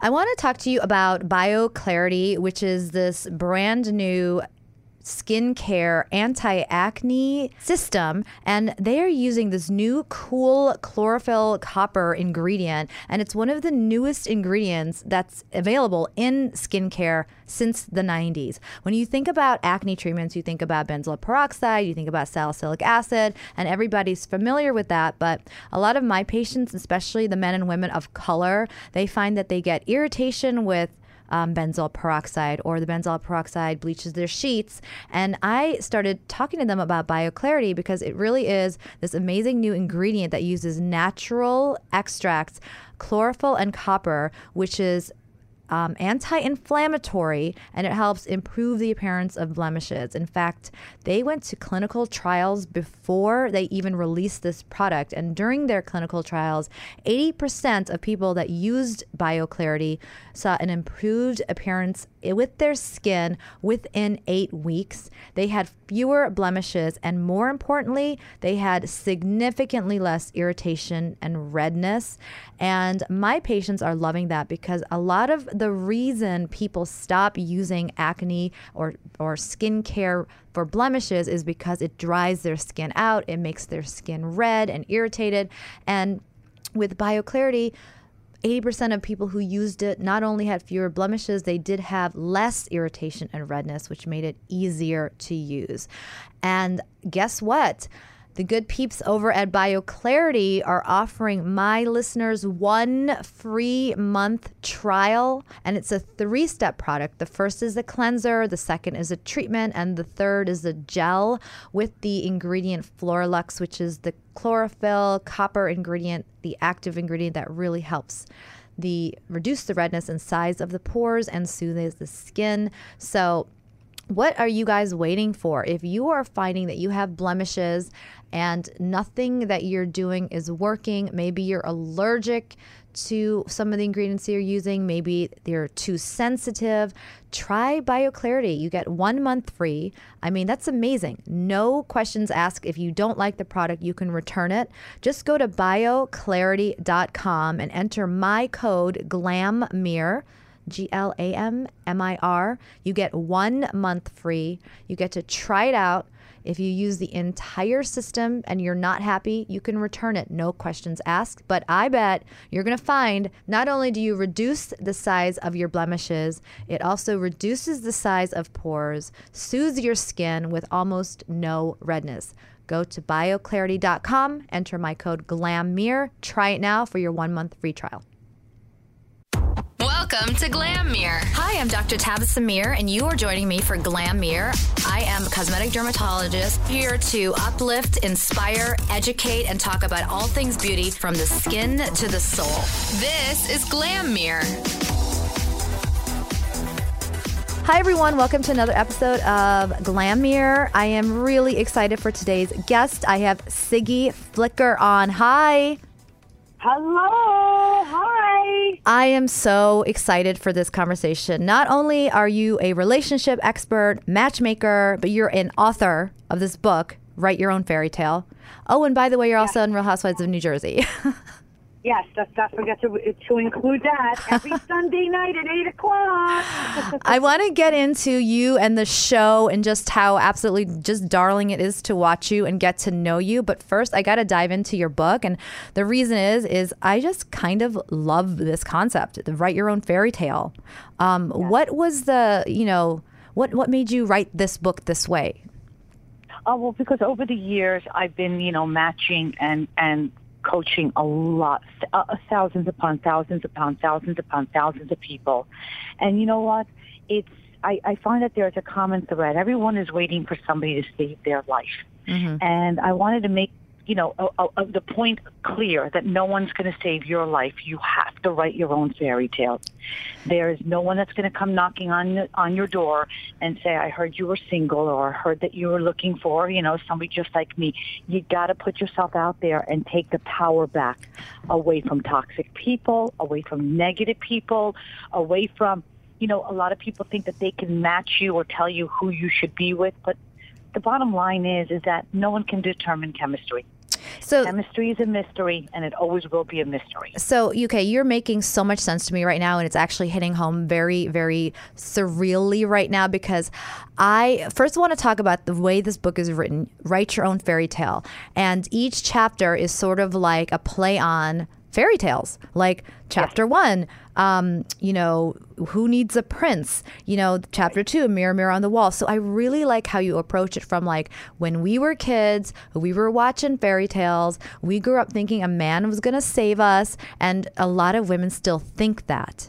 I want to talk to you about BioClarity, which is this brand new skincare anti acne system. And they are using this new cool chlorophyll copper ingredient. And it's one of the newest ingredients that's available in skincare since the 90s. When you think about acne treatments, you think about benzoyl peroxide, you think about salicylic acid, and everybody's familiar with that. But a lot of my patients, especially the men and women of color, they find that they get irritation with um, benzoyl peroxide or the benzoyl peroxide bleaches their sheets. And I started talking to them about BioClarity because it really is this amazing new ingredient that uses natural extracts, chlorophyll and copper, which is um, anti inflammatory and it helps improve the appearance of blemishes. In fact, they went to clinical trials before they even released this product. And during their clinical trials, 80% of people that used BioClarity saw an improved appearance with their skin within eight weeks. They had fewer blemishes, and more importantly, they had significantly less irritation and redness. And my patients are loving that because a lot of the reason people stop using acne or, or skincare for blemishes is because it dries their skin out, it makes their skin red and irritated. And with BioClarity, 80% of people who used it not only had fewer blemishes, they did have less irritation and redness, which made it easier to use. And guess what? The good peeps over at BioClarity are offering my listeners one free month trial, and it's a three step product. The first is a cleanser, the second is a treatment, and the third is a gel with the ingredient Floralux, which is the chlorophyll copper ingredient, the active ingredient that really helps the reduce the redness and size of the pores and soothes the skin. So what are you guys waiting for? If you are finding that you have blemishes and nothing that you're doing is working, maybe you're allergic to some of the ingredients you're using, maybe they're too sensitive, try BioClarity. You get one month free. I mean, that's amazing. No questions asked. If you don't like the product, you can return it. Just go to bioclarity.com and enter my code GLAMMIR G L A M M I R. You get one month free. You get to try it out. If you use the entire system and you're not happy, you can return it, no questions asked. But I bet you're going to find not only do you reduce the size of your blemishes, it also reduces the size of pores, soothes your skin with almost no redness. Go to bioclarity.com, enter my code GLAMMIR, try it now for your one month free trial. Welcome to Glam Mirror. Hi, I'm Dr. Tabasum Mir, and you are joining me for Glam Mirror. I am a cosmetic dermatologist here to uplift, inspire, educate, and talk about all things beauty from the skin to the soul. This is Glam Mirror. Hi, everyone. Welcome to another episode of Glam Mirror. I am really excited for today's guest. I have Siggy Flicker on. Hi. Hello. Hi. I am so excited for this conversation. Not only are you a relationship expert, matchmaker, but you're an author of this book, Write Your Own Fairy Tale. Oh, and by the way, you're also in Real Housewives of New Jersey. Yes, let's not forget to, to include that every Sunday night at 8 o'clock. I want to get into you and the show and just how absolutely just darling it is to watch you and get to know you. But first, I got to dive into your book. And the reason is, is I just kind of love this concept, the write your own fairy tale. Um, What was the, you know, what, what made you write this book this way? Oh, well, because over the years I've been, you know, matching and, and coaching a lot, uh, thousands upon thousands upon thousands upon thousands of people. And you know what? It's, I, I find that there's a common thread. Everyone is waiting for somebody to save their life. Mm-hmm. And I wanted to make you know, a, a, the point clear that no one's going to save your life. You have to write your own fairy tale. There is no one that's going to come knocking on on your door and say, "I heard you were single," or "I heard that you were looking for, you know, somebody just like me." You got to put yourself out there and take the power back, away from toxic people, away from negative people, away from, you know, a lot of people think that they can match you or tell you who you should be with, but the bottom line is is that no one can determine chemistry. So Chemistry is a mystery, and it always will be a mystery. So, okay, you're making so much sense to me right now, and it's actually hitting home very, very surreally right now because I first want to talk about the way this book is written. Write your own fairy tale, and each chapter is sort of like a play on fairy tales. Like chapter one, um, you know, who needs a prince? You know, chapter two, mirror, mirror on the wall. So I really like how you approach it from like when we were kids, we were watching fairy tales, we grew up thinking a man was going to save us, and a lot of women still think that.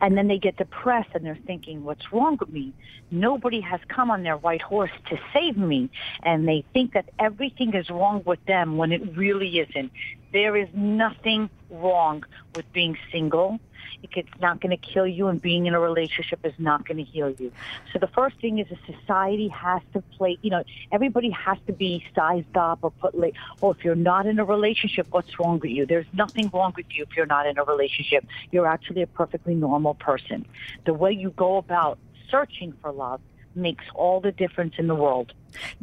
And then they get depressed and they're thinking, what's wrong with me? Nobody has come on their white horse to save me. And they think that everything is wrong with them when it really isn't. There is nothing wrong with being single. It's not going to kill you, and being in a relationship is not going to heal you. So the first thing is a society has to play. You know, everybody has to be sized up or put like. Oh, if you're not in a relationship, what's wrong with you? There's nothing wrong with you if you're not in a relationship. You're actually a perfectly normal person. The way you go about searching for love makes all the difference in the world.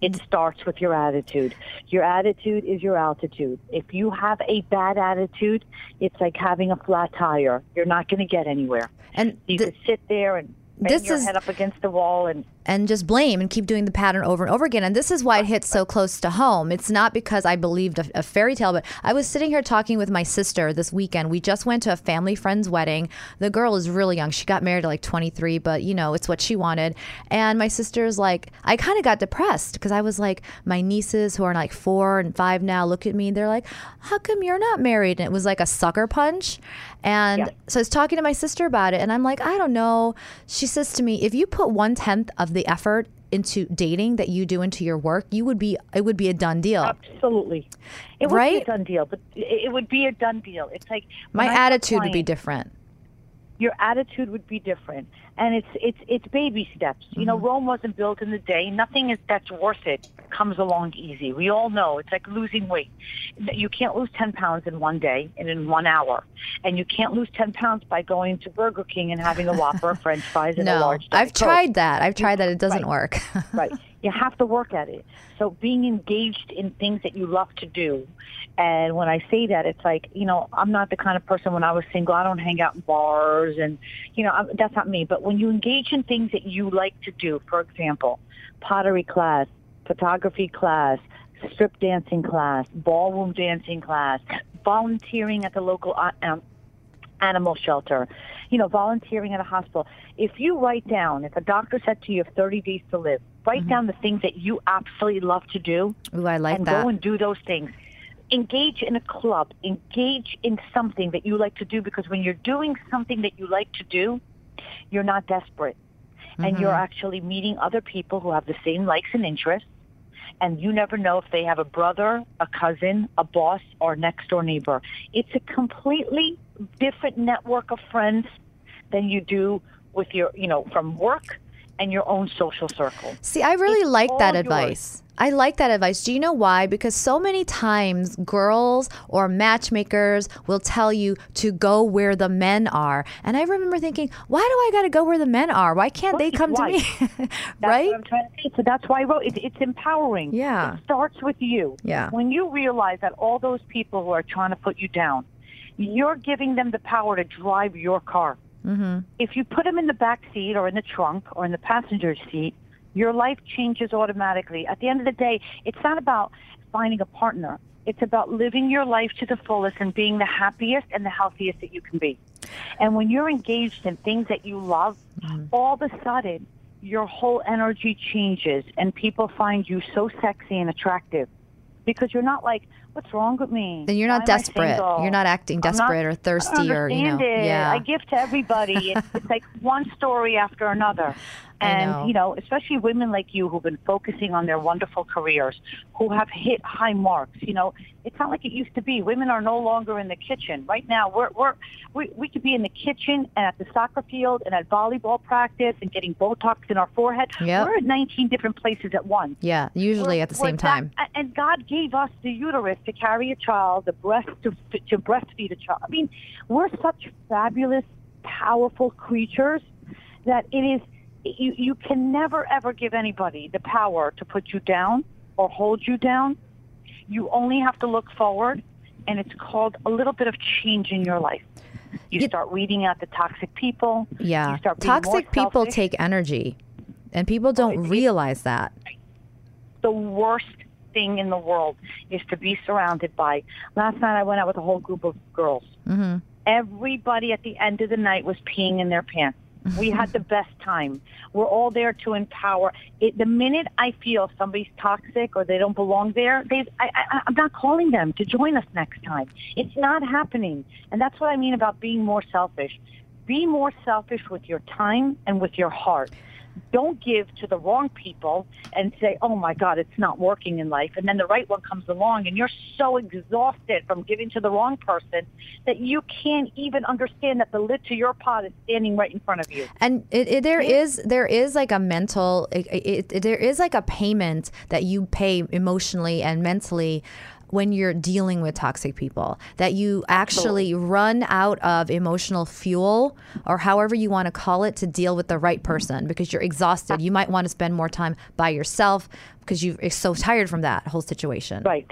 It starts with your attitude. Your attitude is your altitude. If you have a bad attitude, it's like having a flat tire. You're not going to get anywhere. And You th- could sit there and bang This your is- head up against the wall and and just blame and keep doing the pattern over and over again. And this is why it hits so close to home. It's not because I believed a, a fairy tale, but I was sitting here talking with my sister this weekend. We just went to a family friend's wedding. The girl is really young. She got married at like 23, but you know, it's what she wanted. And my sister's like, I kind of got depressed because I was like, my nieces who are like four and five now look at me and they're like, how come you're not married? And it was like a sucker punch. And Yeah. so I was talking to my sister about it, and I'm like, I don't know. She says to me, if you put one tenth of the effort into dating that you do into your work, you would be it would be a done deal. absolutely. It would be a done deal, but it would be a done deal. It's like My when I tell attitude would be different. your attitude would be different and it's it's it's baby steps you know mm-hmm. rome wasn't built in the day nothing is that's worth it comes along easy we all know it's like losing weight you can't lose 10 pounds in one day and in one hour and you can't lose 10 pounds by going to burger king and having a whopper of french fries and a No, large Diet I've Coke tried that. I've tried that. It doesn't Right. work. right. You have to work at it. So being engaged in things that you love to do. And when I say that, it's like, you know, I'm not the kind of person when I was single, I don't hang out in bars and, you know, I'm, that's not me. But when you engage in things that you like to do, for example, pottery class, photography class, strip dancing class, ballroom dancing class, volunteering at the local uh, um, animal shelter, you know, volunteering at a hospital. If you write down, if a doctor said to you, you have 30 days to live, write mm-hmm. down the things that you absolutely love to do Ooh, I like and that. go and do those things. Engage in a club. Engage in something that you like to do because when you're doing something that you like to do, you're not desperate. And you're mm-hmm. actually meeting other people who have the same likes and interests. And you never know if they have a brother, a cousin, a boss, or next door neighbor. It's a completely different network of friends than you do with your, you know, from work and your own social circle. See, I really It's like that yours. advice. I like that advice. Do you know why? Because so many times girls or matchmakers will tell you to go where the men are. And I remember thinking, why do I got to go where the men are? Why can't they come why? to me? Right? I'm trying to say. So that's why I wrote it. It's empowering. Yeah. It starts with you. Yeah. When you realize that all those people who are trying to put you down, you're giving them the power to drive your car. Mm-hmm. If you put them in the back seat or in the trunk or in the passenger seat, your life changes automatically. At the end of the day, it's not about finding a partner. It's about living your life to the fullest and being the happiest and the healthiest that you can be. And when you're engaged in things that you love, all of a sudden, your whole energy changes and people find you so sexy and attractive because you're not like What's wrong with me? Then you're not I desperate. You're not acting I'm not- desperate or thirsty or you know. it. Yeah. I give to everybody. it's, it's like one story after another. And know. you know, especially women like you who've been focusing on their wonderful careers, who have hit high marks. You know, it's not like it used to be. Women are no longer in the kitchen. Right now, we're we're we, we could be in the kitchen and at the soccer field and at volleyball practice and getting Botox in our forehead. Yep. We're at 19 different places at once. yeah, usually We're- at the same time. and God gave us the uterus to carry a child, the breast to, to breastfeed a child. I mean, we're such fabulous, powerful creatures that it is, you, you can never ever give anybody the power to put you down or hold you down. You only have to look forward, and it's called a little bit of change in your life. You You- start weeding out the toxic people. Yeah. You start being more Toxic people selfish. take energy. And people don't realize that. the worst thing in the world is to be surrounded by. Last night I went out with a whole group of girls. hmm Everybody at the end of the night was peeing in their pants. We had the best time. We're all there to empower. It, the minute I feel somebody's toxic or they don't belong there, they, I, I, I'm not calling them to join us next time. It's not happening. And that's what I mean about being more selfish. Be more selfish with your time and with your heart. Don't give to the wrong people and say, oh my God, it's not working in life. And then the right one comes along and you're so exhausted from giving to the wrong person that you can't even understand that the lid to your pot is standing right in front of you. And it, it, there is there is like a mental it, there is like a payment that you pay emotionally and mentally when you're dealing with toxic people that you actually run out of emotional fuel or however you want to call it to deal with the right person because you're exhausted you might want to spend more time by yourself because you're so tired from that whole situation Right.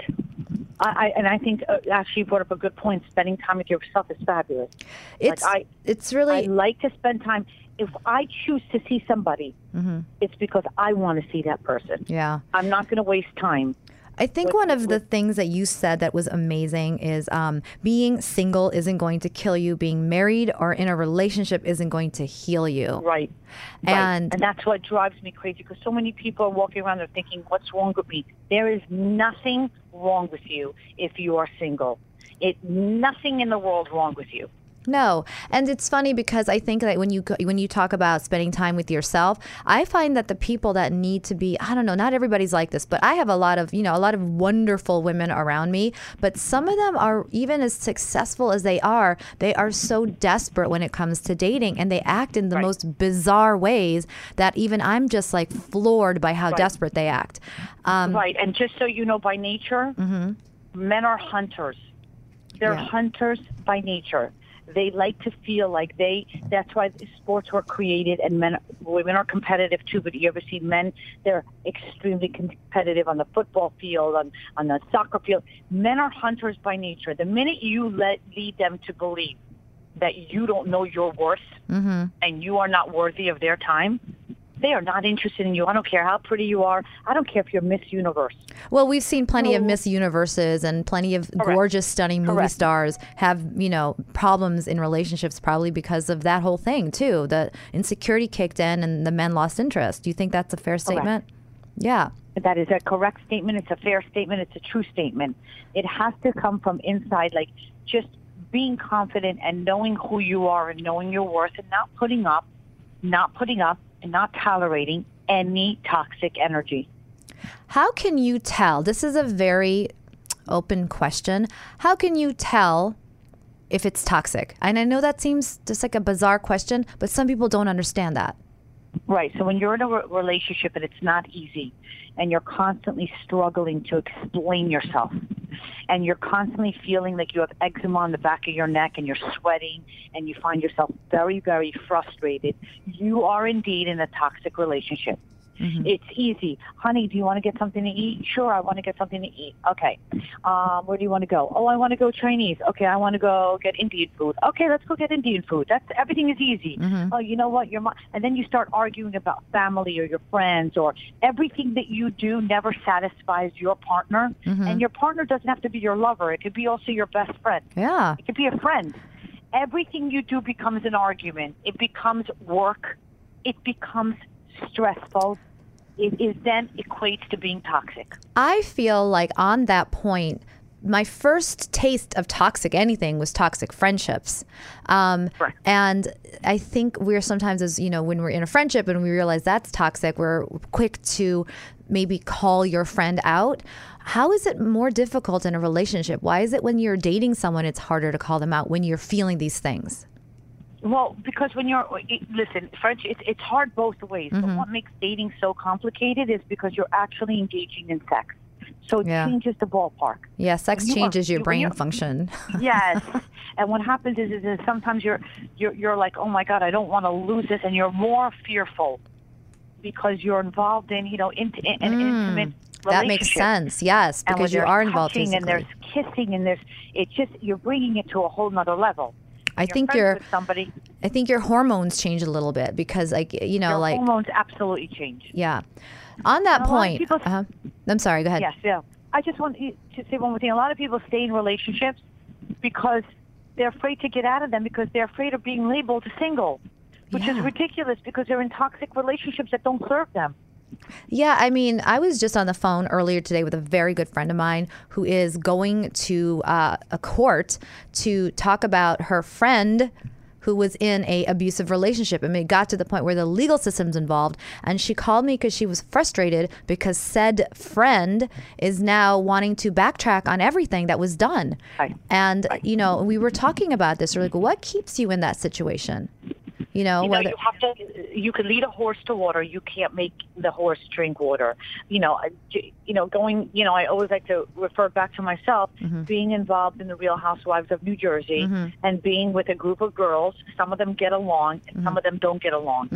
I, and I think uh, actually you brought up a good point. Spending time with yourself is fabulous. it's I- it's really I like to spend time. If I choose to see somebody, it's because I want to see that person. yeah I'm not going to waste time. I think one of the things that you said that was amazing is um, being single isn't going to kill you. Being married or in a relationship isn't going to heal you. Right. And- right. and that's what drives me crazy because so many people are walking around there thinking, "What's wrong with me?" There is nothing wrong with you if you are single. It nothing in the world wrong with you. No, and it's funny because I think that when you when you talk about spending time with yourself, I find that the people that need to be I don't know, not everybody's like this, but I have a lot of you know a lot of wonderful women around me, but some of them are even as successful as they are, they are so desperate when it comes to dating, and they act in the Right. most bizarre ways that even I'm just like floored by how desperate they act. Um, Right. And just so you know, by nature, men are hunters. They're Yeah. hunters by nature. They like to feel like they. That's why sports were created, and men, women are competitive too. But you ever see men? They're extremely competitive on the football field, on on the soccer field. Men are hunters by nature. The minute you let lead them to believe that you don't know your worth mm-hmm. and you are not worthy of their time, they are not interested in you. I don't care how pretty you are. I don't care if you're Miss Universe. Well, we've seen plenty of Miss Universes and plenty of gorgeous, stunning movie Correct. stars have, you know, problems in relationships probably because of that whole thing, too. The insecurity kicked in and the men lost interest. Do you think that's a fair statement? Yeah. That is a correct statement. It's a fair statement. It's a true statement. It has to come from inside, like just being confident and knowing who you are and knowing your worth and not putting up, not putting up and not tolerating any toxic energy. How can you tell? This is a very open question. How can you tell if it's toxic? And I know that seems just like a bizarre question, but some people don't understand that. Right. So when you're in a re- relationship and it's not easy and you're constantly struggling to explain yourself and you're constantly feeling like you have eczema on the back of your neck and you're sweating and you find yourself very, very frustrated, you are indeed in a toxic relationship. Mm-hmm. It's easy. Honey, do you want to get something to eat? Sure, I want to get something to eat. Okay. Um, where do you want to go? Oh, I want to go Chinese. Okay, I want to go get Indian food. Okay, let's go get Indian food. That's everything is easy. Mm-hmm. Oh, you know what? Your mom, and then you start arguing about family or your friends or everything that you do never satisfies your partner. Mm-hmm. And your partner doesn't have to be your lover. It could be also your best friend. Yeah. It could be a friend. Everything you do becomes an argument. It becomes work. It becomes stressful. It is then equates to being toxic. I feel like on that point, my first taste of toxic anything was toxic friendships. Um, Right. And I think we're sometimes, as you know, when we're in a friendship and we realize that's toxic, we're quick to maybe call your friend out. How is it more difficult in a relationship? Why is it when you're dating someone, it's harder to call them out when you're feeling these things? Well, because when you're listen, French, it's it's hard both ways. Mm-hmm. But what makes dating so complicated is because you're actually engaging in sex, so it Yeah. changes the ballpark. Yeah, sex You are- changes your brain function. yes, and what happens is, is, is sometimes you're you're you're like, oh my god, I don't want to lose this, and you're more fearful because you're involved in you know in, in, an intimate. Mm, that makes sense. Yes, because you are involved touching and there's kissing and there's it's just you're bringing it to a whole nother level. I You're think your somebody. I think your hormones change a little bit because, like, you know, Your like, hormones absolutely change. yeah. On that And a lot of point, people- uh I'm sorry. Go ahead. Yes, yeah. I just want to say one more thing. A lot of people stay in relationships because they're afraid to get out of them because they're afraid of being labeled single, which is ridiculous because they're in toxic relationships that don't serve them. Yeah, I mean, I was just on the phone earlier today with a very good friend of mine who is going to uh, a court to talk about her friend who was in a abusive relationship. And it got to the point where the legal system's involved and she called me because she was frustrated because said friend is now wanting to backtrack on everything that was done. Right. and you know we were talking about this. We're like what keeps you in that situation you know, You know, whether you have to. You can lead a horse to water. You can't make the horse drink water. You know, you know, going. You know, I always like to refer back to myself Mm-hmm. being involved in the Real Housewives of New Jersey and being with a group of girls. Some of them get along, and Mm-hmm. some of them don't get along.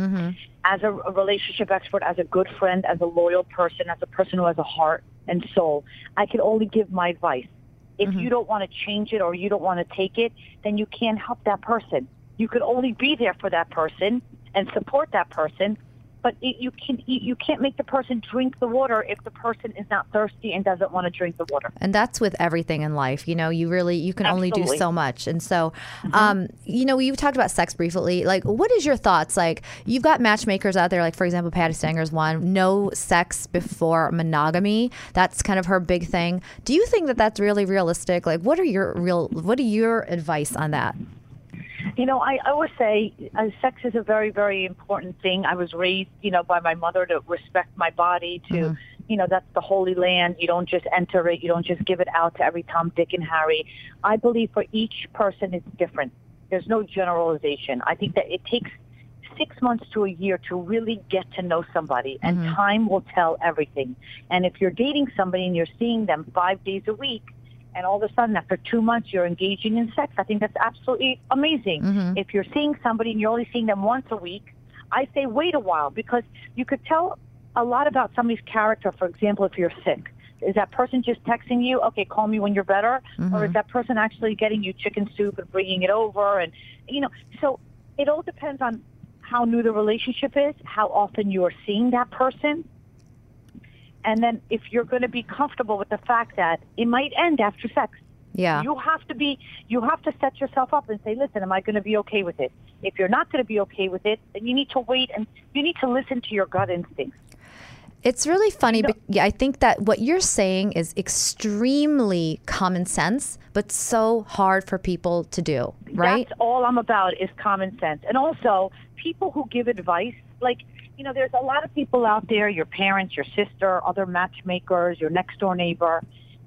As a, a relationship expert, as a good friend, as a loyal person, as a person who has a heart and soul, I can only give my advice. If Mm-hmm. you don't want to change it or you don't want to take it, then you can't help that person. You could only be there for that person and support that person, but it, you can you, can't make the person drink the water if the person is not thirsty and doesn't want to drink the water. and that's with everything in life you know you really you can only do so much. And so um you know you talked about sex briefly. Like what is your thoughts? Like you've got matchmakers out there like for example Patti Stanger's one. No sex before monogamy. That's kind of her big thing. Do you think that that's really realistic? Like what are your real what are your advice on that You know, I, I always say uh, sex is a very, very important thing. I was raised, you know, by my mother to respect my body, to, you know, that's the holy land. You don't just enter it. You don't just give it out to every Tom, Dick, and Harry. I believe for each person it's different. There's no generalization. I think that it takes six months to a year to really get to know somebody, and time will tell everything. And if you're dating somebody and you're seeing them five days a week, and all of a sudden after two months you're engaging in sex, I think that's absolutely amazing. Mm-hmm. If you're seeing somebody and you're only seeing them once a week, I say wait a while because you could tell a lot about somebody's character. For example, if you're sick. Is that person just texting you, okay, call me when you're better? Or mm-hmm. is that person actually getting you chicken soup and bringing it over? And, you know, so it all depends on how new the relationship is, how often you are seeing that person. And then if you're going to be comfortable with the fact that it might end after sex, yeah you have to be, you have to set yourself up and say, listen, am I going to be okay with it? If you're not going to be okay with it, then you need to wait and you need to listen to your gut instincts. It's really funny. yeah, I think that what you're saying is extremely common sense, but so hard for people to do, right? That's all I'm about is common sense. And also, people who give advice, like, you know, there's a lot of people out there, your parents, your sister, other matchmakers, your next door neighbor.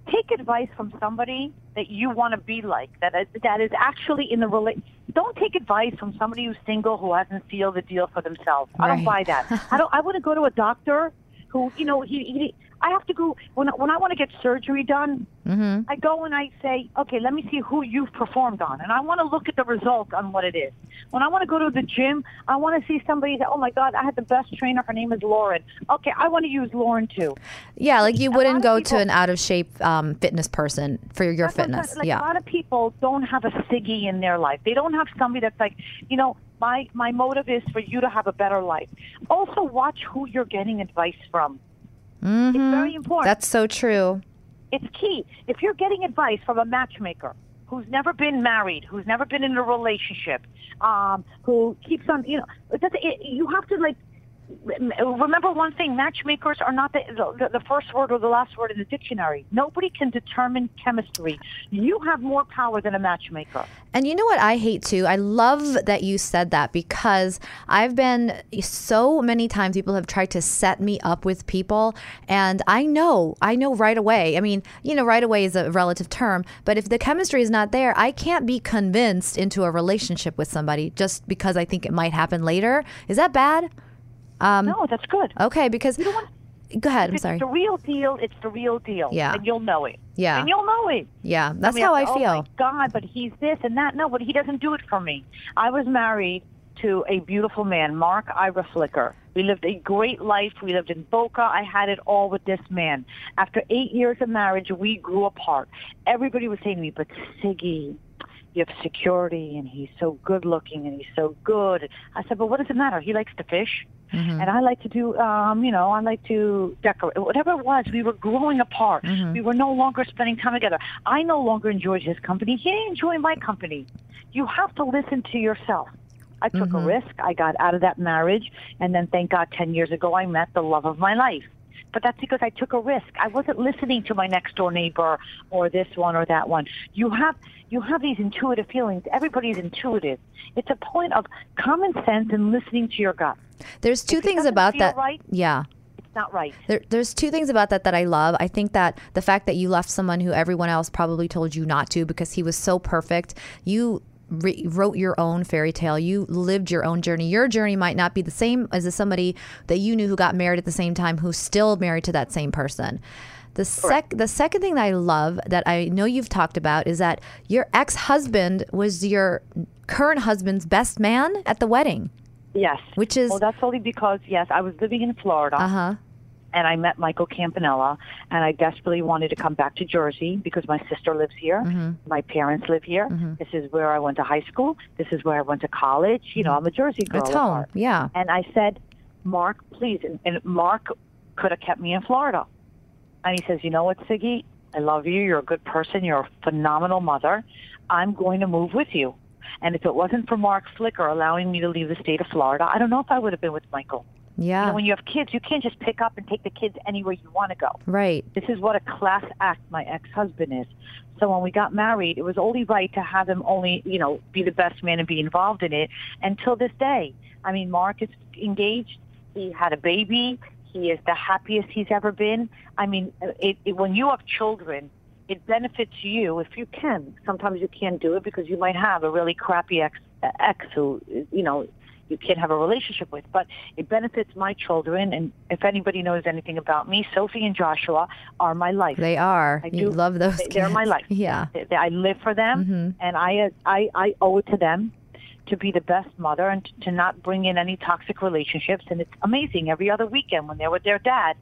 Take advice from somebody that you want to be like, that is, that is actually in the rela- Don't take advice from somebody who's single who hasn't sealed the deal for themselves. I don't buy that. I don't. I want to go to a doctor who, you know, he, he I have to go when when I want to get surgery done. I go and I say, okay, let me see who you've performed on, and I want to look at the result on what it is. When I want to go to the gym, I want to see somebody that, oh my God, I had the best trainer. Her name is Lauren. Okay, I want to use Lauren too. Yeah, like you wouldn't go people- to an out of shape um, fitness person for your fitness. Like yeah. a lot of people don't have a siggy in their life. They don't have somebody that's like, you know, my my motive is for you to have a better life. Also, watch who you're getting advice from. It's very important. Mm-hmm. That's so true. it's key. If you're getting advice from a matchmaker who's never been married, who's never been in a relationship, um, who keeps on, you know, it it, you have to like remember one thing: matchmakers are not the, the the first word or the last word in the dictionary. Nobody can determine chemistry. You have more power than a matchmaker. And you know what I hate too? I love that you said that because I've been so many times people have tried to set me up with people and I know, I know right away. I mean, you know, right away is a relative term, but if the chemistry is not there, I can't be convinced into a relationship with somebody just because I think it might happen later. Is that bad? Um, no, that's good. Okay, because You don't want- go ahead. I'm sorry. it's the real deal, it's the real deal. Yeah. And you'll know it. Yeah. And you'll know it. Yeah, that's mean, how I oh feel. my God, but he's this and that. No, but he doesn't do it for me. I was married to a beautiful man, Mark Ira Flicker. We lived a great life. We lived in Boca. I had it all with this man. After eight years of marriage, we grew apart. Everybody was saying to me, but Siggy, you have security and he's so good looking and he's so good. I said, but what does it matter? He likes to fish. Mm-hmm. And I like to do, um, you know, I like to decorate. Whatever it was, we were growing apart. Mm-hmm. We were no longer spending time together. I no longer enjoyed his company. He didn't enjoy my company. You have to listen to yourself. I took Mm-hmm. a risk. I got out of that marriage. And then, thank God, 10 years ago, I met the love of my life. But that's because I took a risk. I wasn't listening to my next door neighbor or this one or that one. You have you have these intuitive feelings. Everybody's intuitive. It's a point of common sense and listening to your gut. There's two If things about that. right- Yeah. It's not right. There, there's two things about that that I love. I think that the fact that you left someone who everyone else probably told you not to because he was so perfect, you re- wrote your own fairy tale. You lived your own journey. Your journey might not be the same as somebody that you knew who got married at the same time who's still married to that same person. The sec the second thing that I love that I know you've talked about is that your ex-husband was your current husband's best man at the wedding. Yes. Which is- well, that's only because yes, I was living in Florida. Uh-huh. And I met Michael Campanella, and I desperately wanted to come back to Jersey because my sister lives here, Mm-hmm. my parents live here. This is where I went to high school. This is where I went to college. You know, I'm a Jersey girl. It's at home. heart. Yeah. And I said, Mark, please, and, and Mark could have kept me in Florida. And he says, you know what, Siggy? I love you. You're a good person. You're a phenomenal mother. I'm going to move with you. And if it wasn't for Mark Flicker allowing me to leave the state of Florida, I don't know if I would have been with Michael. Yeah. You know, when you have kids, you can't just pick up and take the kids anywhere you want to go. right. This is what a class act my ex-husband is. So when we got married, it was only right to have him only, you know, be the best man and be involved in it until this day. I mean, Mark is engaged. He had a baby. He is the happiest he's ever been. I mean, it, it, when you have children, it benefits you if you can. Sometimes you can't do it because you might have a really crappy ex, ex who, you know, you can't have a relationship with. But it benefits my children. And if anybody knows anything about me, Sophie and Joshua are my life. They are. I you do- love those. they- they're my life. Yeah. They- they- I live for them, and I, I I owe it to them to be the best mother and to not bring in any toxic relationships. And it's amazing every other weekend when they're with their dad.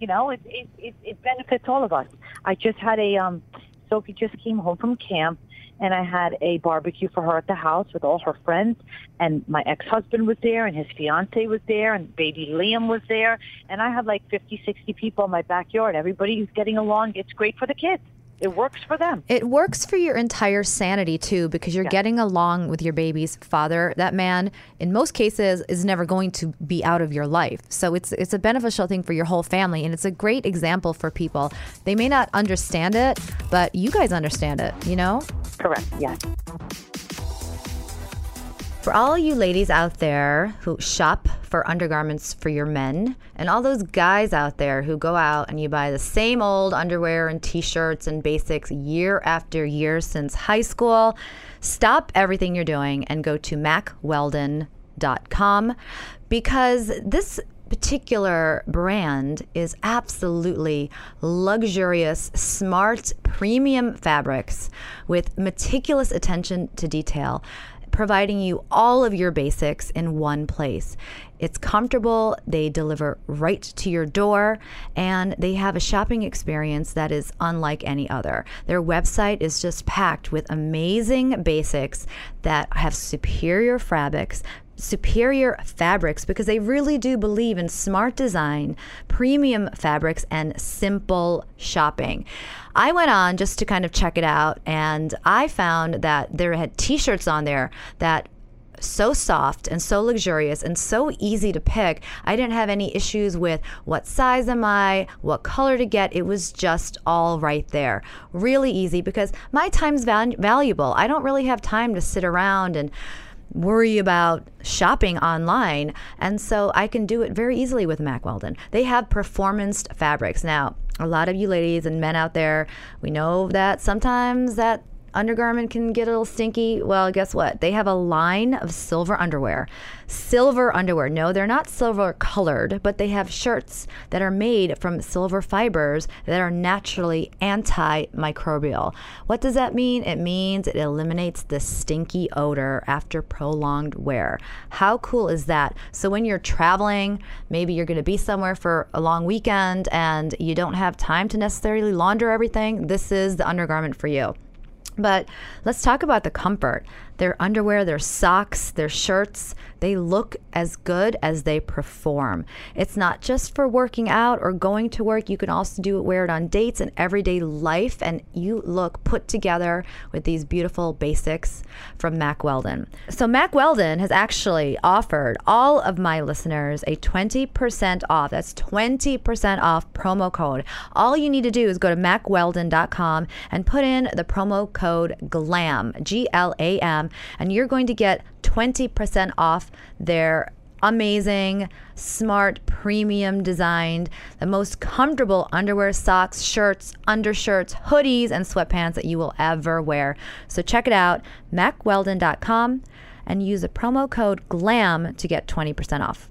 You know, it it it, it benefits all of us. I just had a um, Sophie just came home from camp. And I had a barbecue for her at the house with all her friends. And my ex-husband was there and his fiance was there and baby Liam was there. And I had like 50, 60 people in my backyard. Everybody's getting along. It's great for the kids. It works for them. It works for your entire sanity too, because you're getting along with your baby's father. That man, in most cases, is never going to be out of your life. So it's it's a beneficial thing for your whole family, and it's a great example for people. They may not understand it, but you guys understand it. You know. Correct. Yes. For all you ladies out there who shop for undergarments for your men, and all those guys out there who go out and you buy the same old underwear and t shirts and basics year after year since high school, stop everything you're doing and go to mackweldon.com because this particular brand is absolutely luxurious, smart, premium fabrics with meticulous attention to detail providing you all of your basics in one place. It's comfortable, they deliver right to your door, and they have a shopping experience that is unlike any other. Their website is just packed with amazing basics that have superior fabrics, superior fabrics because they really do believe in smart design, premium fabrics, and simple shopping. I went on just to kind of check it out, and I found that there had t shirts on there that so soft and so luxurious and so easy to pick. I didn't have any issues with what size am I, what color to get. It was just all right there. Really easy because my time's val- valuable. I don't really have time to sit around and worry about shopping online. And so I can do it very easily with Mack Weldon. They have performance fabrics. Now, a lot of you ladies and men out there, we know that sometimes that undergarment can get a little stinky. Well, guess what? They have a line of silver underwear. Silver underwear. No, they're not silver colored, but they have shirts that are made from silver fibers that are naturally antimicrobial. What does that mean? It means it eliminates the stinky odor after prolonged wear. How cool is that? So when you're traveling, maybe you're going to be somewhere for a long weekend and you don't have time to necessarily launder everything, this is the undergarment for you. But let's talk about the comfort. Their underwear, their socks, their shirts, they look as good as they perform. It's not just for working out or going to work. You can also do it, wear it on dates and everyday life, and you look put together with these beautiful basics from Mack Weldon. So, Mack Weldon has actually offered all of my listeners a 20% off. That's 20% off promo code. All you need to do is go to mackweldon.com and put in the promo code GLAM, G L A M, and you're going to get 20% off their amazing, smart, premium designed, the most comfortable underwear, socks, shirts, undershirts, hoodies, and sweatpants that you will ever wear. So check it out, mackweldon.com, and use the promo code GLAM to get 20% off.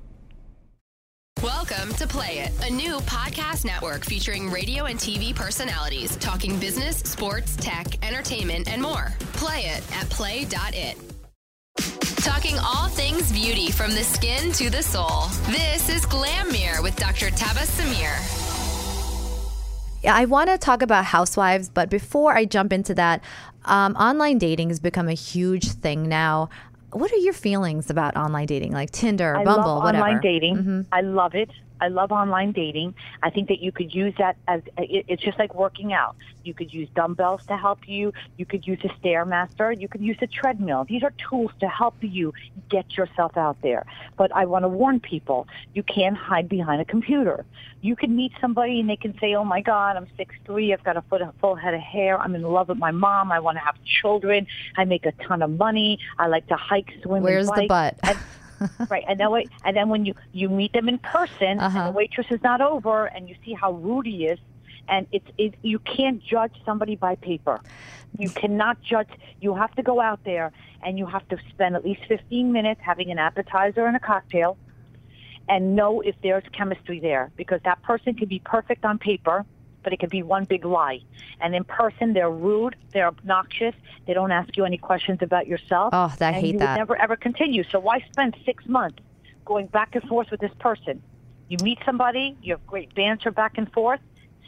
Welcome to Play It, a new podcast network featuring radio and TV personalities talking business, sports, tech, entertainment, and more. Play it at play.it. Talking all things beauty from the skin to the soul. This is Glam Mirror with Dr. Tabasum Mir. Yeah, I want to talk about housewives, but before I jump into that, um, online dating has become a huge thing now. What are your feelings about online dating, like Tinder, I Bumble, love whatever? online dating. Mm-hmm. I love it. I love online dating. I think that you could use that as it, it's just like working out. You could use dumbbells to help you. You could use a stairmaster. You could use a treadmill. These are tools to help you get yourself out there. But I want to warn people: you can't hide behind a computer. You can meet somebody and they can say, "Oh my God, I'm six three. I've got a foot, a full head of hair. I'm in love with my mom. I want to have children. I make a ton of money. I like to hike, swim, and Where's the bike." butt? Right, and then wait, and then when you you meet them in person, Uh-huh. and the waitress is not over, and you see how rude he is, and it's it, you can't judge somebody by paper. You cannot judge. You have to go out there, and you have to spend at least fifteen minutes having an appetizer and a cocktail, and know if there's chemistry there, because that person can be perfect on paper, but it could be one big lie. And in person, they're rude, they're obnoxious, they don't ask you any questions about yourself. Oh, I hate you that. Never ever continue. So why spend six months going back and forth with this person? You meet somebody, you have great banter back and forth.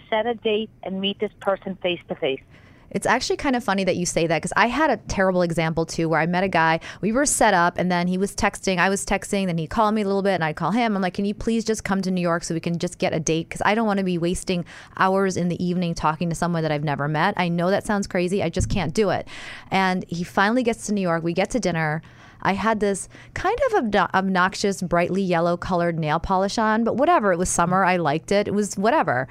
Set a date and meet this person face to face. It's actually kind of funny that you say that because I had a terrible example too where I met a guy. We were set up and then he was texting. I was texting. Then he called me a little bit and I'd call him. I'm like, can you please just come to New York so we can just get a date? Because I don't want to be wasting hours in the evening talking to someone that I've never met. I know that sounds crazy. I just can't do it. And he finally gets to New York. We get to dinner. I had this kind of obnoxious, brightly yellow colored nail polish on, but whatever. It was summer. I liked it. It was whatever.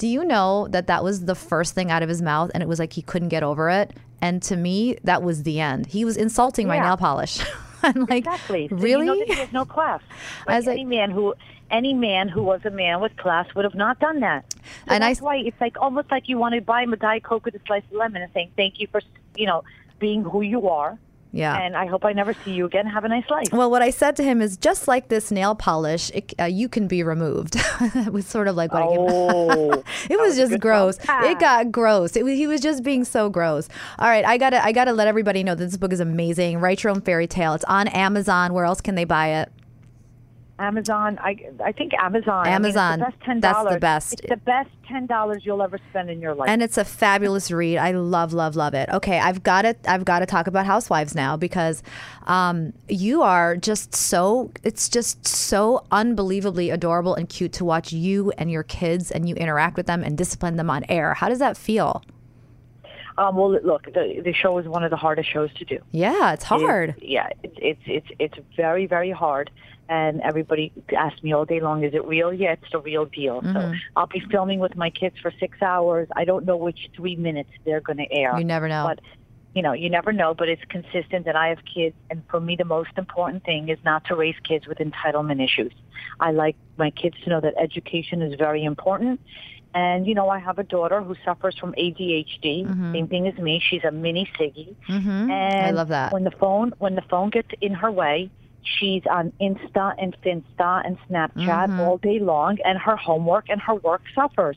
Do you know that that was the first thing out of his mouth and it was like he couldn't get over it? And to me, that was the end. He was insulting my Yeah. nail polish. I'm like, Exactly. So really? You know that he has no class. I was Like any man who any man who was a man with class would have not done that. So And I- that's why it's like almost like you want to buy him a diet coke with a slice of lemon and saying thank you for you know being who you are. Yeah. And I hope I never see you again. Have a nice life. Well, what I said to him is just like this nail polish, it, uh, you can be removed. it was sort of like what Oh, It was a just gross. It got gross. It was, he was just being so gross. All right, I gotta I gotta let everybody know that this book is amazing. Write your own fairy tale. It's on Amazon. Where else can they buy it? Amazon. I I think Amazon. Amazon. I mean, the That's the best. It's the best ten dollars you'll ever spend in your life. And it's a fabulous read. I love, love, love it. Okay, I've got to, I've got to talk about Housewives now because um, you are just so. It's just so unbelievably adorable and cute to watch you and your kids and you interact with them and discipline them on air. How does that feel? Um, well, look, the the show is one of the hardest shows to do. Yeah, it's hard. It- yeah, it's it's it's it's very very hard. And everybody asks me all day long, "Is it real?" Yeah, it's the real deal. Mm-hmm. So I'll be filming with my kids for six hours. I don't know which three minutes they're going to air. You never know. But you know, you never know. But it's consistent, and I have kids. And for me, the most important thing is not to raise kids with entitlement issues. I like my kids to know that education is very important. And you know, I have a daughter who suffers from ADHD. Same thing as me. She's a mini Siggy. Mm-hmm. And I love that. When the phone when the phone gets in her way, she's on Insta and Finsta and Snapchat Mm-hmm. all day long, and her homework and her work suffers.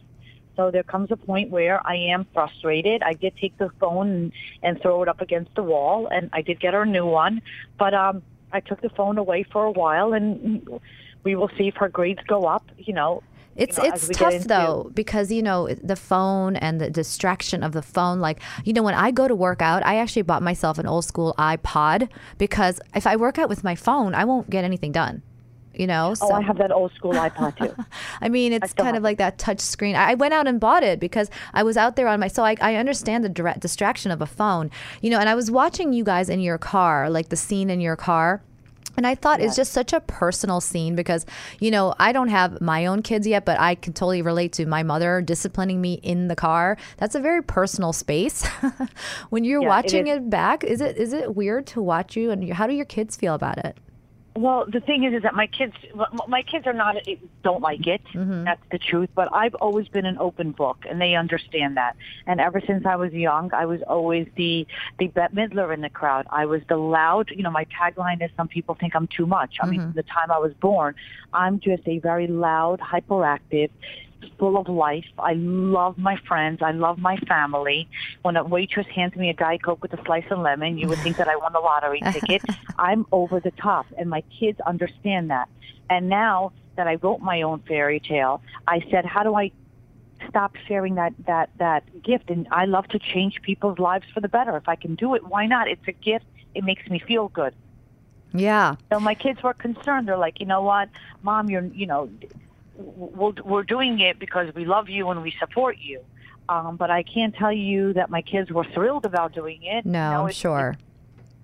So there comes a point where I am frustrated. I did take the phone and, and throw it up against the wall, and I did get her a new one. But um, I took the phone away for a while, and we will see if her grades go up. You know, It's you know, it's as we get tough into- though because you know the phone and the distraction of the phone. Like you know when I go to work out, I actually bought myself an old school iPod because if I work out with my phone, I won't get anything done. You know, oh, so Oh, I have that old school iPod too. I mean, it's still kind have of like that touch screen. I I went out and bought it because I was out there on my. So I, I understand the direct distraction of a phone, you know. And I was watching you guys in your car, like the scene in your car. And I thought it's just such a personal scene because, you know, I don't have my own kids yet, but I can totally relate to my mother disciplining me in the car. That's a very personal space. when you're Yeah, watching is. it back, is it is it weird to watch you? And how do your kids feel about it? Well, the thing is, is that my kids, my kids are not eh, don't like it. Mm-hmm. That's the truth. But I've always been an open book, and they understand that. And ever since I was young, I was always the the Bette Midler in the crowd. I was the loud. You know, my tagline is, "Some people think I'm too much." I mean, mm-hmm. from the time I was born, I'm just a very loud, hyperactive, full of life. I love my friends. I love my family. When a waitress hands me a Diet Coke with a slice of lemon, you would think that I won the lottery ticket. I'm over the top, and my kids understand that. And now that I wrote my own fairy tale, I said, how do I stop sharing that that that gift? And I love to change people's lives for the better. If I can do it, why not? It's a gift. It makes me feel good. Yeah. So my kids were concerned. They're like, you know what, mom, you're, you know, we're, we're doing it because we love you and we support you. Um, but I can't tell you that my kids were thrilled about doing it. No, You know, I'm it's- sure.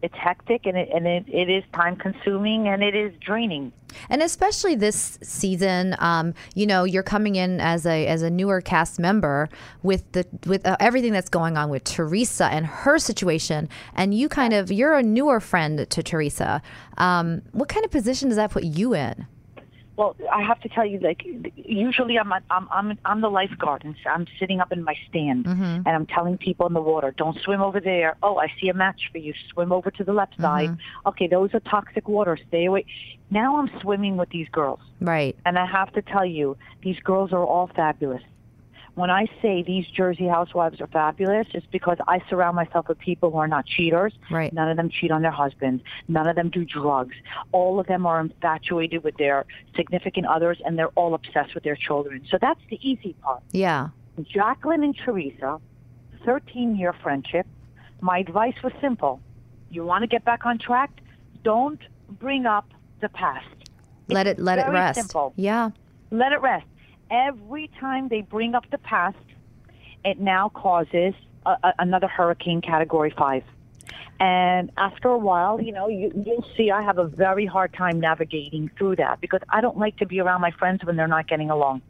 It's hectic and it and it, it is time consuming and it is draining. And especially this season, um, you know, you're coming in as a as a newer cast member with the with uh, everything that's going on with Teresa and her situation, and you kind of you're a newer friend to Teresa. Um, what kind of position does that put you in? Well, I have to tell you, like usually I'm I'm I'm I'm the lifeguard, and so I'm sitting up in my stand, mm-hmm. and I'm telling people in the water, don't swim over there. Oh, I see a match for you. Swim over to the left mm-hmm. side. Okay, those are toxic waters. Stay away. Now I'm swimming with these girls, Right. and I have to tell you, these girls are all fabulous. When I say these Jersey housewives are fabulous, it's because I surround myself with people who are not cheaters. Right. None of them cheat on their husbands. None of them do drugs. All of them are infatuated with their significant others, and they're all obsessed with their children. So that's the easy part. Yeah. Jacqueline and Teresa, 13 year friendship. My advice was simple. You want to get back on track? Don't bring up the past. Let it let it rest. simple. Yeah. Let it rest. Every time they bring up the past, it now causes a, a, another hurricane category five. And after a while, you know, you, you'll see I have a very hard time navigating through that because I don't like to be around my friends when they're not getting along.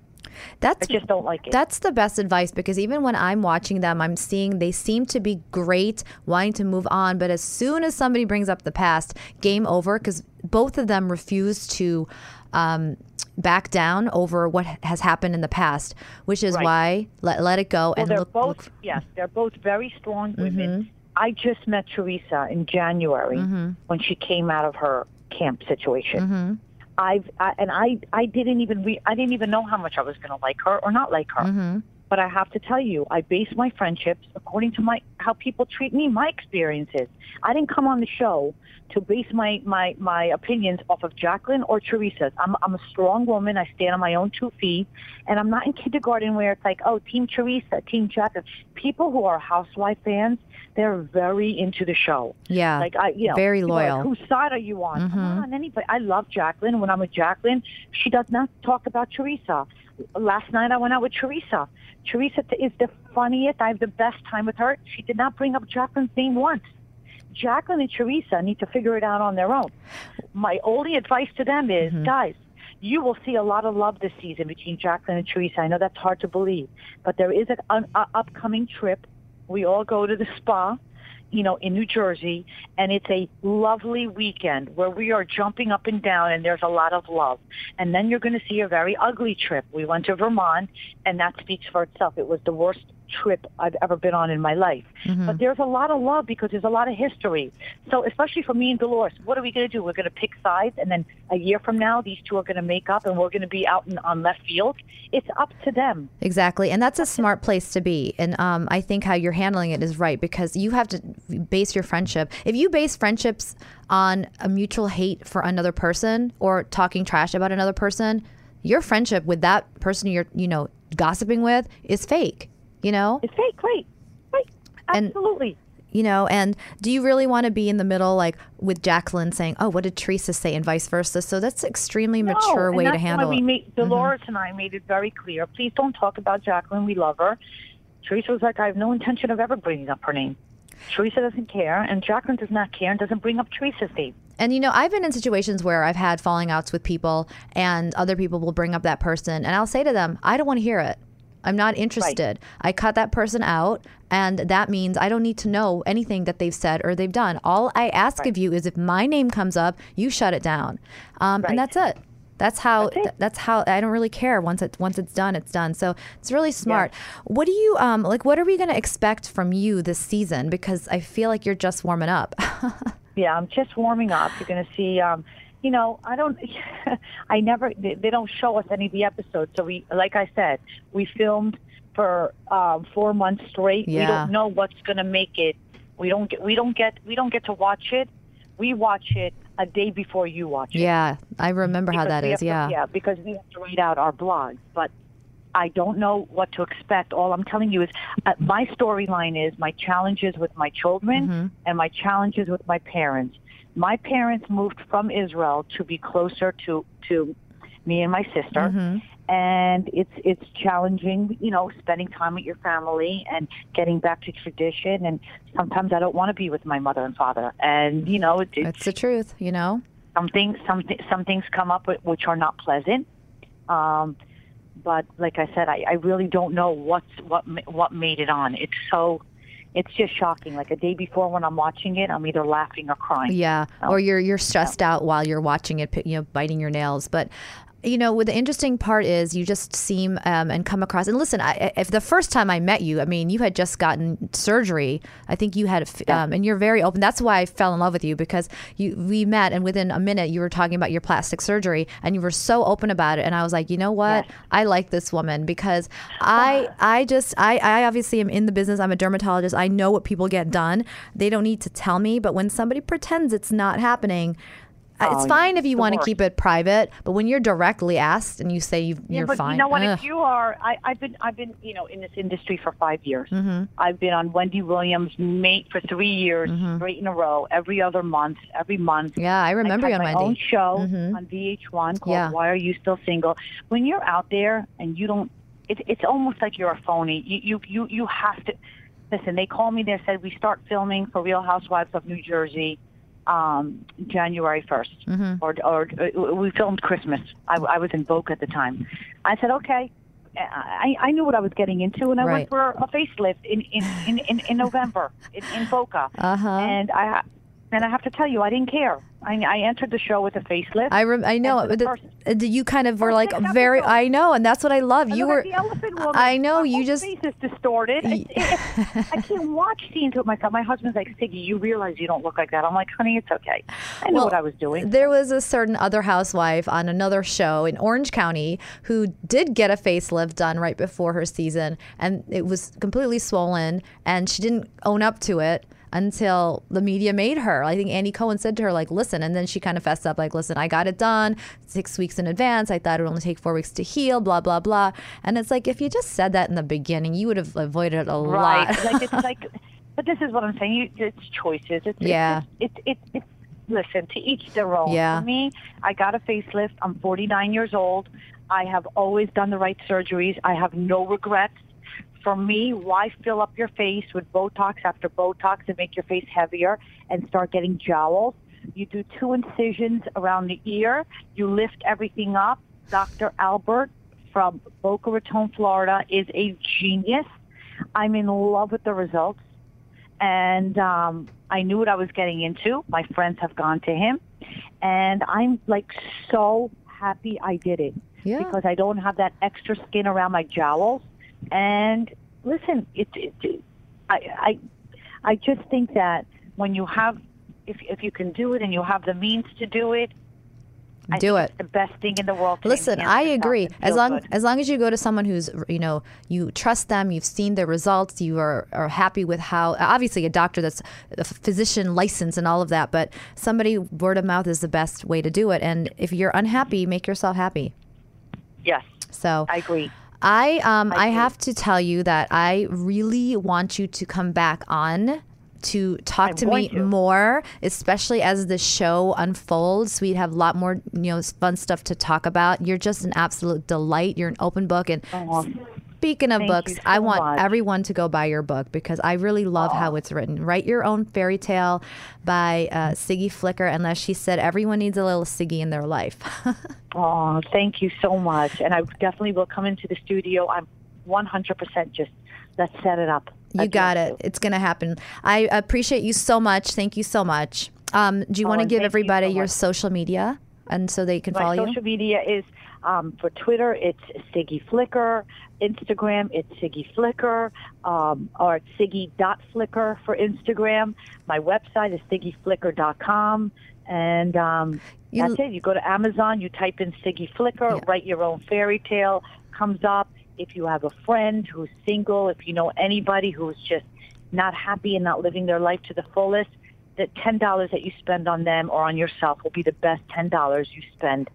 That's I just don't like it. That's the best advice because even when I'm watching them, I'm seeing they seem to be great, wanting to move on. But as soon as somebody brings up the past, game over because both of them refuse to um, back down over what has happened in the past, which is Right. why let, let it go Well, and they're look. both look- Mm-hmm. yes, they're both very strong women. I just met Teresa in January Mm-hmm. when she came out of her camp situation. I've I, and I I didn't even re, I didn't even know how much I was going to like her or not like her. Mm-hmm. But I have to tell you, I base my friendships according to my how people treat me, my experiences. I didn't come on the show to base my my my opinions off of Jacqueline or Teresa's. I'm I'm a strong woman. I stand on my own two feet, and I'm not in kindergarten where it's like, oh, Team Teresa, Team Jacqueline. People who are housewife fans, they're very into the show. yeah, Like I, you know, very are like, loyal. Whose side are you on? I'm mm-hmm. not on anybody. I love Jacqueline. When I'm with Jacqueline, she does not talk about Teresa. Last night I went out with Teresa. Teresa is the funniest. I have the best time with her. She did not bring up Jacqueline's name once. Jacqueline and Teresa need to figure it out on their own. My only advice to them is, guys, you will see a lot of love this season between Jacqueline and Teresa. I know that's hard to believe, but there is an un- uh, upcoming trip. We all go to the spa, you know, in New Jersey, and it's a lovely weekend where we are jumping up and down, and there's a lot of love. And then you're going to see a very ugly trip. We went to Vermont, and that speaks for itself. It was the worst trip I've ever been on in my life. But there's a lot of love because there's a lot of history. So especially for me and Dolores, what are we going to do? We're going to pick sides, and then a year from now, these two are going to make up, and we're going to be out in, on left field. It's up to them. Exactly. And that's a smart place to be. And um, I think how you're handling it is right because you have to base your friendship. If you base friendships on a mutual hate for another person or talking trash about another person, your friendship with that person you're, you know, gossiping with is fake, you know? It's fake, right? Right. And- Absolutely. You know, and do you really want to be in the middle, like with Jacqueline saying, "Oh, what did Teresa say?" and vice versa? So that's an extremely mature no, way and to handle we it. Mm-hmm. made, Dolores and I made it very clear. Please don't talk about Jacqueline. We love her. Teresa was like, I have no intention of ever bringing up her name. Teresa doesn't care, and Jacqueline does not care and doesn't bring up Teresa's name. And you know, I've been in situations where I've had falling outs with people, and other people will bring up that person, and I'll say to them, I don't want to hear it. I'm not interested. I cut that person out, and that means I don't need to know anything that they've said or they've done. All I ask of you is if my name comes up, you shut it down, um, Right. and that's it. That's how. That's it. th- That's how. I don't really care once it once it's done. It's done. So it's really smart. What do you um like? What are we going to expect from you this season? Because I feel like you're just warming up. Yeah, I'm just warming up. You're going to see. Um, you know, I don't. I never. They, they don't show us any of the episodes. So we, like I said, we filmed for um, four months straight. We don't know what's going to make it. We don't get. We don't get. We don't get to watch it. We watch it a day before you watch it. yeah, I remember how that we to- Yeah. yeah, because we have to write out our blogs. But I don't know what to expect. All I'm telling you is uh, my storyline is my challenges with my children Mm-hmm. and my challenges with my parents. My parents moved from Israel to be closer to to me and my sister. Mm-hmm. And it's it's challenging, you know, spending time with your family and getting back to tradition. And sometimes I don't want to be with my mother and father. And you know, it, it's It's the truth, you know? some things some thi- some things come up which are not pleasant um but like i said i, I really don't know what's what what made it on it's so it's just shocking like a day before when i'm watching it i'm either laughing or crying Yeah. Or you're you're stressed out while you're watching it, you know, biting your nails. But you know, the interesting part is you just seem um, and come across. And listen, I, if the first time I met you, I mean, you had just gotten surgery. I think you had, um, and you're very open. That's why I fell in love with you because you we met, and within a minute you were talking about your plastic surgery, and you were so open about it. And I was like, you know what? Yes. I like this woman because I I just I I obviously am in the business. I'm a dermatologist. I know what people get done. They don't need to tell me, but when somebody pretends it's not happening, uh, it's Oh, fine if you want to keep it private, but when you're directly asked and you say you, yeah, you're but fine, you know what? ugh. If you are, I, I've been, I've been, you know, in this industry for five years. Mm-hmm. I've been on Wendy Williams' Mate for three years, straight in a row, every other month, every month. Mm-hmm. yeah, I remember I you on my own Wendy. show Mhm. on VH1 called Yeah. "Why Are You Still Single." When you're out there and you don't, it, it's almost like you're a phony. You, you you you have to listen. They called me. They said we start filming for Real Housewives of New Jersey um, January 1st, Mm-hmm. or or uh, we filmed Christmas. I, I was in Boca at the time. I said okay. I, I knew what I was getting into, and I Right. went for a facelift in in in, in, in November in, in Boca. Uh-huh. And I and I have to tell you, I didn't care. I, I entered the show with a facelift. I rem- I know. for the first- you kind of were oh, like very. I know, and that's what I love. I you were. like the elephant woman. I know, you just- face is distorted. It- it- I can't watch scenes with myself. My husband's like, Siggy, you realize you don't look like that. I'm like, honey, it's okay. I know Well, what I was doing. There was a certain other housewife on another show in Orange County who did get a facelift done right before her season, and it was completely swollen, and she didn't own up to it until the media made her. I think Andy Cohen said to her, like, listen, and then she kind of fessed up, like, listen, I got it done six weeks in advance. I thought it would only take four weeks to heal, blah, blah, blah. And it's like, if you just said that in the beginning, you would have avoided a Right. lot. like it's like, but this is what I'm saying. You, it's choices. It's, Yeah. It's it's it's. it's listen, to each their own. Yeah. For me, I got a facelift. I'm 49 years old. I have always done the right surgeries. I have no regrets. For me, why fill up your face with Botox after Botox and make your face heavier and start getting jowls? You do two incisions around the ear. You lift everything up. Dr. Albert from Boca Raton, Florida is a genius. I'm in love with the results. And um, I knew what I was getting into. My friends have gone to him. And I'm like so happy I did it Yeah. because I don't have that extra skin around my jowls. And listen, it, it, it I, I, I just think that when you have, if if you can do it and you have the means to do it, I Do it. It's the best thing in the world. Listen, I agree. As long good. as long as you go to someone who's you know you trust them, you've seen their results, you are, are happy with how. Obviously, a doctor that's a physician license and all of that, but somebody word of mouth is the best way to do it. And if you're unhappy, make yourself happy. yes, So I agree. I um I, do. have to tell you that I really want you to come back on to talk I'm to me to. more, especially as the show unfolds. We'd have a lot more, you know, fun stuff to talk about. You're just an absolute delight. You're an open book. And Oh, speaking of thank books, so I want much. everyone to go buy your book because I really love how it's written. Write your own fairy tale by uh, Siggy Flicker, unless she said everyone needs a little Siggy in their life. oh, thank you so much. And I definitely will come into the studio. I'm 100% just let's set it up. You I'd got it. to. It's going to happen. I appreciate you so much. Thank you so much. Um, do you want to give everybody so your social media and so they can My follow you? My social media is um, for Twitter, it's Siggy Flicker. Instagram, it's Siggy Flicker, um, or it's Siggy.Flicker for Instagram. My website is SiggyFlicker.com. And um, You- that's it. You go to Amazon, you type in Siggy Flicker, Yeah. write your own fairy tale, comes up. If you have a friend who's single, if you know anybody who's just not happy and not living their life to the fullest, the $10 that you spend on them or on yourself will be the best $10 you spend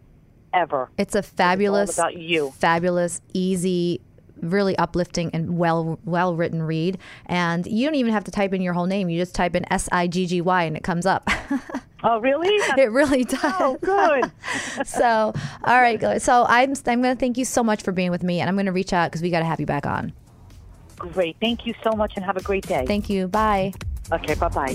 ever. It's a fabulous, about you. fabulous, easy, really uplifting and well well written read. And you don't even have to type in your whole name. You just type in S I G G Y and it comes up. Oh, really? it really oh, does. oh, good. So, all right, guys. So I'm I'm going to thank you so much for being with me, and I'm going to reach out because we got to have you back on. Great. Thank you so much and have a great day. Thank you. Bye. okay, bye-bye.